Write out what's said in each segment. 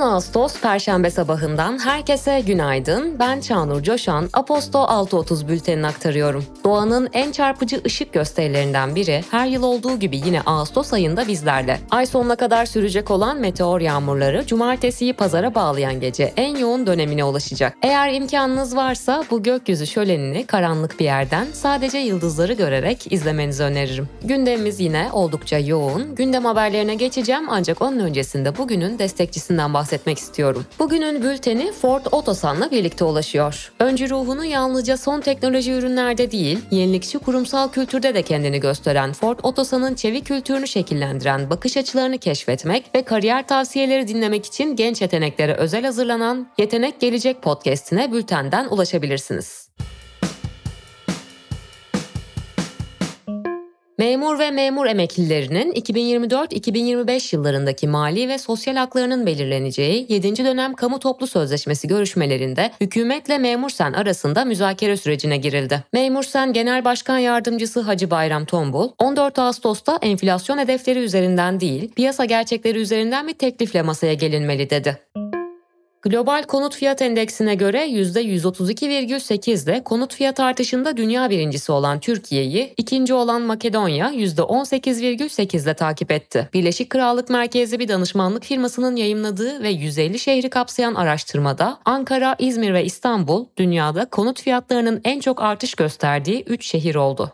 10 Ağustos Perşembe sabahından herkese günaydın. Ben Çağnur Coşan, Aposto 6.30 bültenini aktarıyorum. Doğanın en çarpıcı ışık gösterilerinden biri her yıl olduğu gibi yine Ağustos ayında bizlerle. Ay sonuna kadar sürecek olan meteor yağmurları cumartesiyi pazara bağlayan gece en yoğun dönemine ulaşacak. Eğer imkanınız varsa bu gökyüzü şölenini karanlık bir yerden sadece yıldızları görerek izlemenizi öneririm. Gündemimiz yine oldukça yoğun. Gündem haberlerine geçeceğim ancak onun öncesinde bugünün destekçisinden bahsetmek istiyorum. Bugünün bülteni Ford Otosan'la birlikte ulaşıyor. Öncü ruhunu yalnızca son teknoloji ürünlerde değil, yenilikçi kurumsal kültürde de kendini gösteren Ford Otosan'ın çevik kültürünü şekillendiren bakış açılarını keşfetmek ve kariyer tavsiyeleri dinlemek için genç yeteneklere özel hazırlanan Yetenek Gelecek podcast'ine bültenden ulaşabilirsiniz. Memur ve memur emeklilerinin 2024-2025 yıllarındaki mali ve sosyal haklarının belirleneceği 7. dönem kamu toplu sözleşmesi görüşmelerinde hükümetle Memursen arasında müzakere sürecine girildi. Memursen Genel Başkan Yardımcısı Hacı Bayram Tombul, 14 Ağustos'ta enflasyon hedefleri üzerinden değil, piyasa gerçekleri üzerinden bir teklifle masaya gelinmeli dedi. Global konut fiyat endeksine göre %132,8 ile konut fiyat artışında dünya birincisi olan Türkiye'yi, ikinci olan Makedonya %18,8 ile takip etti. Birleşik Krallık merkezli bir danışmanlık firmasının yayımladığı ve 150 şehri kapsayan araştırmada Ankara, İzmir ve İstanbul dünyada konut fiyatlarının en çok artış gösterdiği 3 şehir oldu.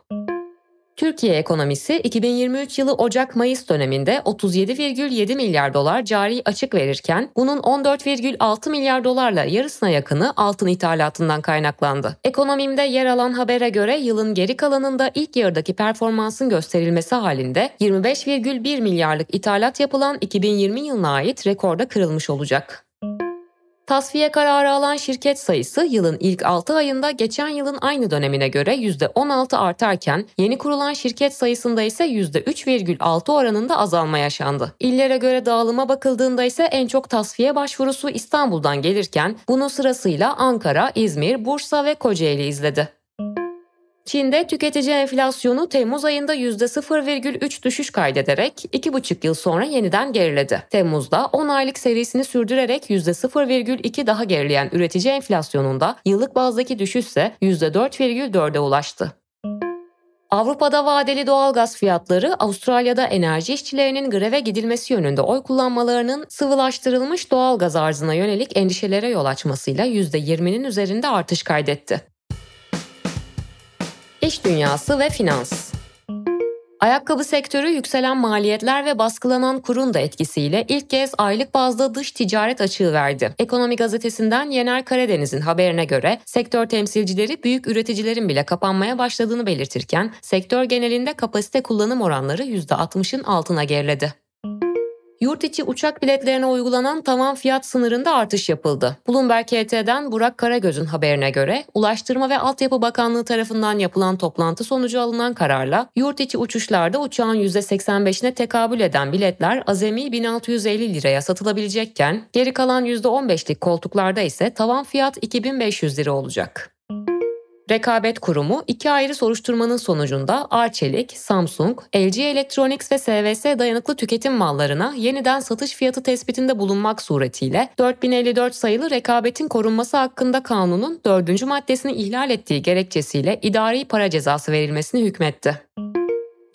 Türkiye ekonomisi 2023 yılı Ocak-Mayıs döneminde 37,7 milyar dolar cari açık verirken bunun 14,6 milyar dolarla yarısına yakını altın ithalatından kaynaklandı. Ekonomimde yer alan habere göre yılın geri kalanında ilk yarıdaki performansın gösterilmesi halinde 25,1 milyarlık ithalat yapılan 2020 yılına ait rekorda kırılmış olacak. Tasfiye kararı alan şirket sayısı yılın ilk 6 ayında geçen yılın aynı dönemine göre %16 artarken yeni kurulan şirket sayısında ise %3,6 oranında azalma yaşandı. İllere göre dağılıma bakıldığında ise en çok tasfiye başvurusu İstanbul'dan gelirken bunu sırasıyla Ankara, İzmir, Bursa ve Kocaeli izledi. Çin'de tüketici enflasyonu Temmuz ayında %0,3 düşüş kaydederek 2,5 yıl sonra yeniden geriledi. Temmuz'da 10 aylık serisini sürdürerek %0,2 daha gerileyen üretici enflasyonunda yıllık bazdaki düşüş ise %4,4'e ulaştı. Avrupa'da vadeli doğalgaz fiyatları Avustralya'da enerji işçilerinin greve gidilmesi yönünde oy kullanmalarının sıvılaştırılmış doğalgaz arzına yönelik endişelere yol açmasıyla %20'nin üzerinde artış kaydetti. İş dünyası ve finans. Ayakkabı sektörü yükselen maliyetler ve baskılanan kurun da etkisiyle ilk kez aylık bazda dış ticaret açığı verdi. Ekonomi gazetesinden Yener Karadeniz'in haberine göre sektör temsilcileri büyük üreticilerin bile kapanmaya başladığını belirtirken sektör genelinde kapasite kullanım oranları %60'ın altına geriledi. Yurt içi uçak biletlerine uygulanan tavan fiyat sınırında artış yapıldı. Bloomberg HT'den Burak Karagöz'ün haberine göre Ulaştırma ve Altyapı Bakanlığı tarafından yapılan toplantı sonucu alınan kararla yurt içi uçuşlarda uçağın %85'ine tekabül eden biletler azami 1650 liraya satılabilecekken geri kalan %15'lik koltuklarda ise tavan fiyat 2500 lira olacak. Rekabet Kurumu iki ayrı soruşturmanın sonucunda Arçelik, Samsung, LG Electronics ve SVS dayanıklı tüketim mallarına yeniden satış fiyatı tespitinde bulunmak suretiyle 4054 sayılı rekabetin korunması hakkında kanunun 4. maddesini ihlal ettiği gerekçesiyle idari para cezası verilmesini hükmetti.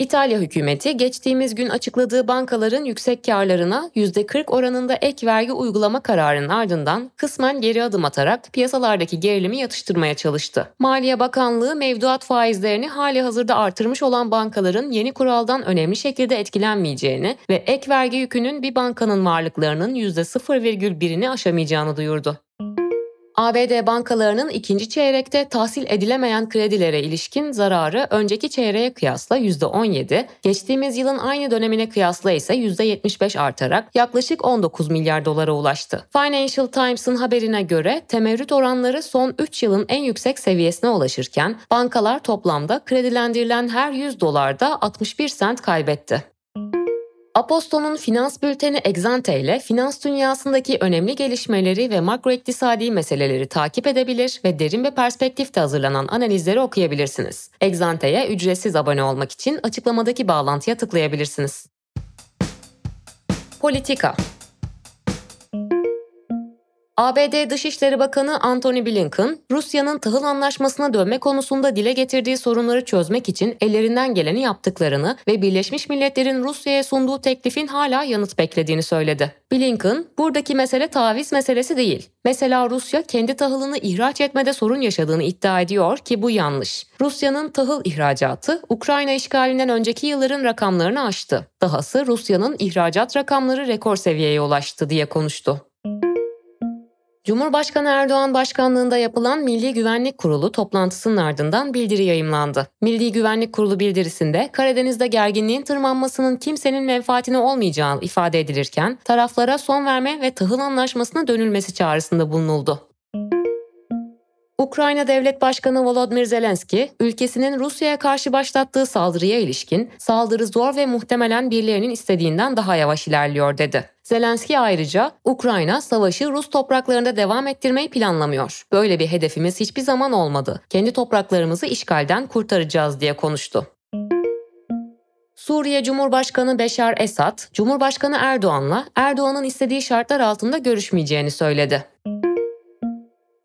İtalya hükümeti geçtiğimiz gün açıkladığı bankaların yüksek karlarına %40 oranında ek vergi uygulama kararının ardından kısmen geri adım atarak piyasalardaki gerilimi yatıştırmaya çalıştı. Maliye Bakanlığı mevduat faizlerini hali hazırda artırmış olan bankaların yeni kuraldan önemli şekilde etkilenmeyeceğini ve ek vergi yükünün bir bankanın varlıklarının %0,1'ini aşamayacağını duyurdu. ABD bankalarının ikinci çeyrekte tahsil edilemeyen kredilere ilişkin zararı önceki çeyreğe kıyasla %17, geçtiğimiz yılın aynı dönemine kıyasla ise %75 artarak yaklaşık 19 milyar dolara ulaştı. Financial Times'ın haberine göre temerrüt oranları son 3 yılın en yüksek seviyesine ulaşırken bankalar toplamda kredilendirilen her 100 dolarda 61 sent kaybetti. Aposto'nun finans bülteni Exante ile finans dünyasındaki önemli gelişmeleri ve makroiktisadi meseleleri takip edebilir ve derin bir perspektifte hazırlanan analizleri okuyabilirsiniz. Exante'ye ücretsiz abone olmak için açıklamadaki bağlantıya tıklayabilirsiniz. Politika ABD Dışişleri Bakanı Antony Blinken, Rusya'nın tahıl anlaşmasına dönme konusunda dile getirdiği sorunları çözmek için ellerinden geleni yaptıklarını ve Birleşmiş Milletler'in Rusya'ya sunduğu teklifin hala yanıt beklediğini söyledi. Blinken, buradaki mesele taviz meselesi değil. Mesela Rusya kendi tahılını ihraç etmede sorun yaşadığını iddia ediyor ki bu yanlış. Rusya'nın tahıl ihracatı Ukrayna işgalinden önceki yılların rakamlarını aştı. Dahası Rusya'nın ihracat rakamları rekor seviyeye ulaştı diye konuştu. Cumhurbaşkanı Erdoğan başkanlığında yapılan Milli Güvenlik Kurulu toplantısının ardından bildiri yayımlandı. Milli Güvenlik Kurulu bildirisinde Karadeniz'de gerginliğin tırmanmasının kimsenin menfaatine olmayacağı ifade edilirken taraflara son verme ve tahıl anlaşmasına dönülmesi çağrısında bulunuldu. Ukrayna Devlet Başkanı Volodymyr Zelenski, ülkesinin Rusya'ya karşı başlattığı saldırıya ilişkin saldırı zor ve muhtemelen birilerinin istediğinden daha yavaş ilerliyor dedi. Zelenski ayrıca Ukrayna savaşı Rus topraklarında devam ettirmeyi planlamıyor. Böyle bir hedefimiz hiçbir zaman olmadı. Kendi topraklarımızı işgalden kurtaracağız diye konuştu. Suriye Cumhurbaşkanı Beşar Esad, Cumhurbaşkanı Erdoğan'la Erdoğan'ın istediği şartlar altında görüşmeyeceğini söyledi.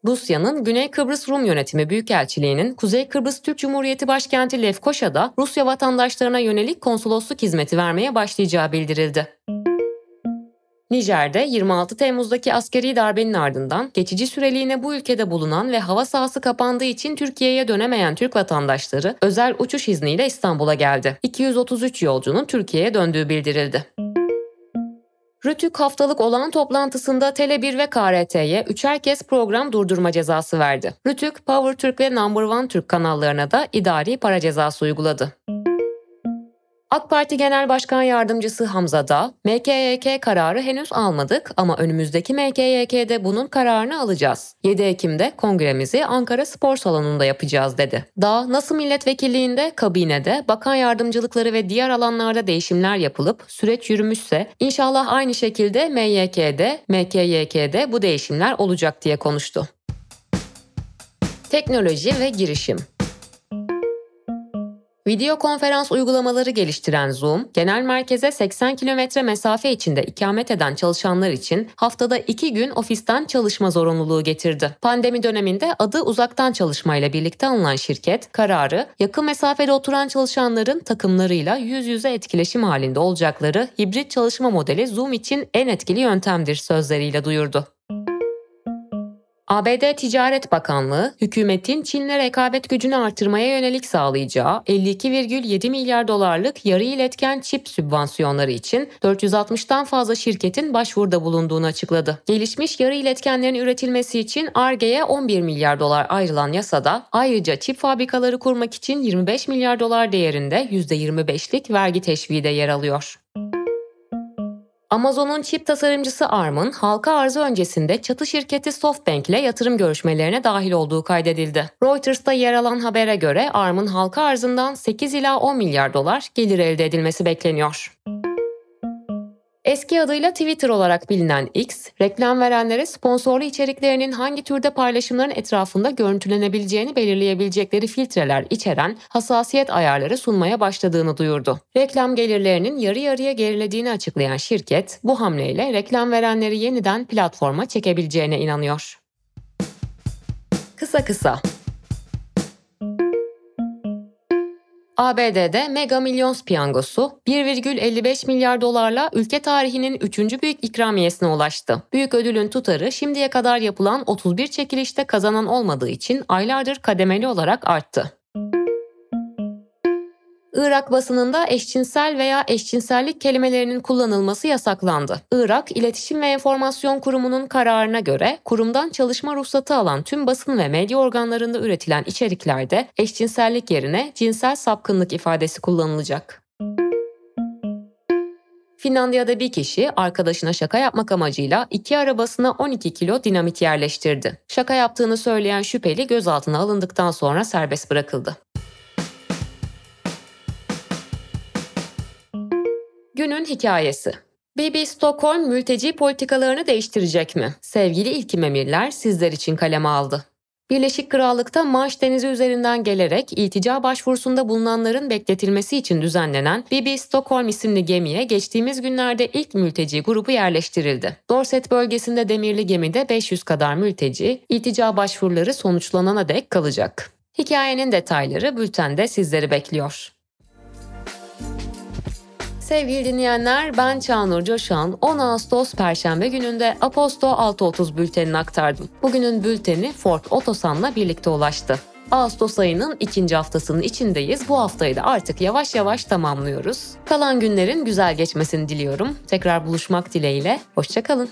Rusya'nın Güney Kıbrıs Rum Yönetimi Büyükelçiliği'nin Kuzey Kıbrıs Türk Cumhuriyeti Başkenti Lefkoşa'da Rusya vatandaşlarına yönelik konsolosluk hizmeti vermeye başlayacağı bildirildi. Nijer'de 26 Temmuz'daki askeri darbenin ardından geçici süreliğine bu ülkede bulunan ve hava sahası kapandığı için Türkiye'ye dönemeyen Türk vatandaşları özel uçuş izniyle İstanbul'a geldi. 233 yolcunun Türkiye'ye döndüğü bildirildi. Rütük haftalık olan toplantısında Tele1 ve KRT'ye üçer kez program durdurma cezası verdi. Rütük, Power Türk ve Number One Türk kanallarına da idari para cezası uyguladı. AK Parti Genel Başkan Yardımcısı Hamza Dağ, MKYK kararı henüz almadık ama önümüzdeki MKYK'de bunun kararını alacağız. 7 Ekim'de kongremizi Ankara Spor Salonu'nda yapacağız dedi. Dağ, nasıl milletvekilliğinde, kabinede, bakan yardımcılıkları ve diğer alanlarda değişimler yapılıp süreç yürümüşse inşallah aynı şekilde MYK'de, MKYK'de bu değişimler olacak diye konuştu. Teknoloji ve girişim Video konferans uygulamaları geliştiren Zoom, genel merkeze 80 kilometre mesafe içinde ikamet eden çalışanlar için haftada 2 gün ofisten çalışma zorunluluğu getirdi. Pandemi döneminde adı uzaktan çalışmayla birlikte alınan şirket, kararı yakın mesafede oturan çalışanların takımlarıyla yüz yüze etkileşim halinde olacakları hibrit çalışma modeli Zoom için en etkili yöntemdir sözleriyle duyurdu. ABD Ticaret Bakanlığı, hükümetin Çin'le rekabet gücünü artırmaya yönelik sağlayacağı 52,7 milyar dolarlık yarı iletken çip sübvansiyonları için 460'tan fazla şirketin başvuruda bulunduğunu açıkladı. Gelişmiş yarı iletkenlerin üretilmesi için ARGE'ye 11 milyar dolar ayrılan yasada ayrıca çip fabrikaları kurmak için 25 milyar dolar değerinde %25'lik vergi teşviği de yer alıyor. Amazon'un çip tasarımcısı ARM'ın halka arzı öncesinde çatı şirketi SoftBank ile yatırım görüşmelerine dahil olduğu kaydedildi. Reuters'ta yer alan habere göre ARM'ın halka arzından 8 ila 10 milyar dolar gelir elde edilmesi bekleniyor. Eski adıyla Twitter olarak bilinen X, reklam verenlere sponsorlu içeriklerinin hangi türde paylaşımların etrafında görüntülenebileceğini belirleyebilecekleri filtreler içeren hassasiyet ayarları sunmaya başladığını duyurdu. Reklam gelirlerinin yarı yarıya gerilediğini açıklayan şirket, bu hamleyle reklam verenleri yeniden platforma çekebileceğine inanıyor. Kısa kısa ABD'de Mega Millions piyangosu 1,55 milyar dolarla ülke tarihinin 3. büyük ikramiyesine ulaştı. Büyük ödülün tutarı şimdiye kadar yapılan 31 çekilişte kazanan olmadığı için aylardır kademeli olarak arttı. Irak basınında eşcinsel veya eşcinsellik kelimelerinin kullanılması yasaklandı. Irak İletişim ve Enformasyon Kurumu'nun kararına göre kurumdan çalışma ruhsatı alan tüm basın ve medya organlarında üretilen içeriklerde eşcinsellik yerine cinsel sapkınlık ifadesi kullanılacak. Finlandiya'da bir kişi arkadaşına şaka yapmak amacıyla iki arabasına 12 kilo dinamit yerleştirdi. Şaka yaptığını söyleyen şüpheli gözaltına alındıktan sonra serbest bırakıldı. Günün hikayesi. BB Stockholm mülteci politikalarını değiştirecek mi? Sevgili ilkim emirler sizler için kaleme aldı. Birleşik Krallık'ta Manş Denizi üzerinden gelerek iltica başvurusunda bulunanların bekletilmesi için düzenlenen BB Stockholm isimli gemiye geçtiğimiz günlerde ilk mülteci grubu yerleştirildi. Dorset bölgesinde demirli gemide 500 kadar mülteci, iltica başvuruları sonuçlanana dek kalacak. Hikayenin detayları bültende sizleri bekliyor. Sevgili dinleyenler ben Çağnur Coşan 10 Ağustos Perşembe gününde Aposto 6.30 bültenini aktardım. Bugünün bülteni Ford Otosan'la birlikte ulaştı. Ağustos ayının ikinci haftasının içindeyiz. Bu haftayı da artık yavaş yavaş tamamlıyoruz. Kalan günlerin güzel geçmesini diliyorum. Tekrar buluşmak dileğiyle. Hoşçakalın.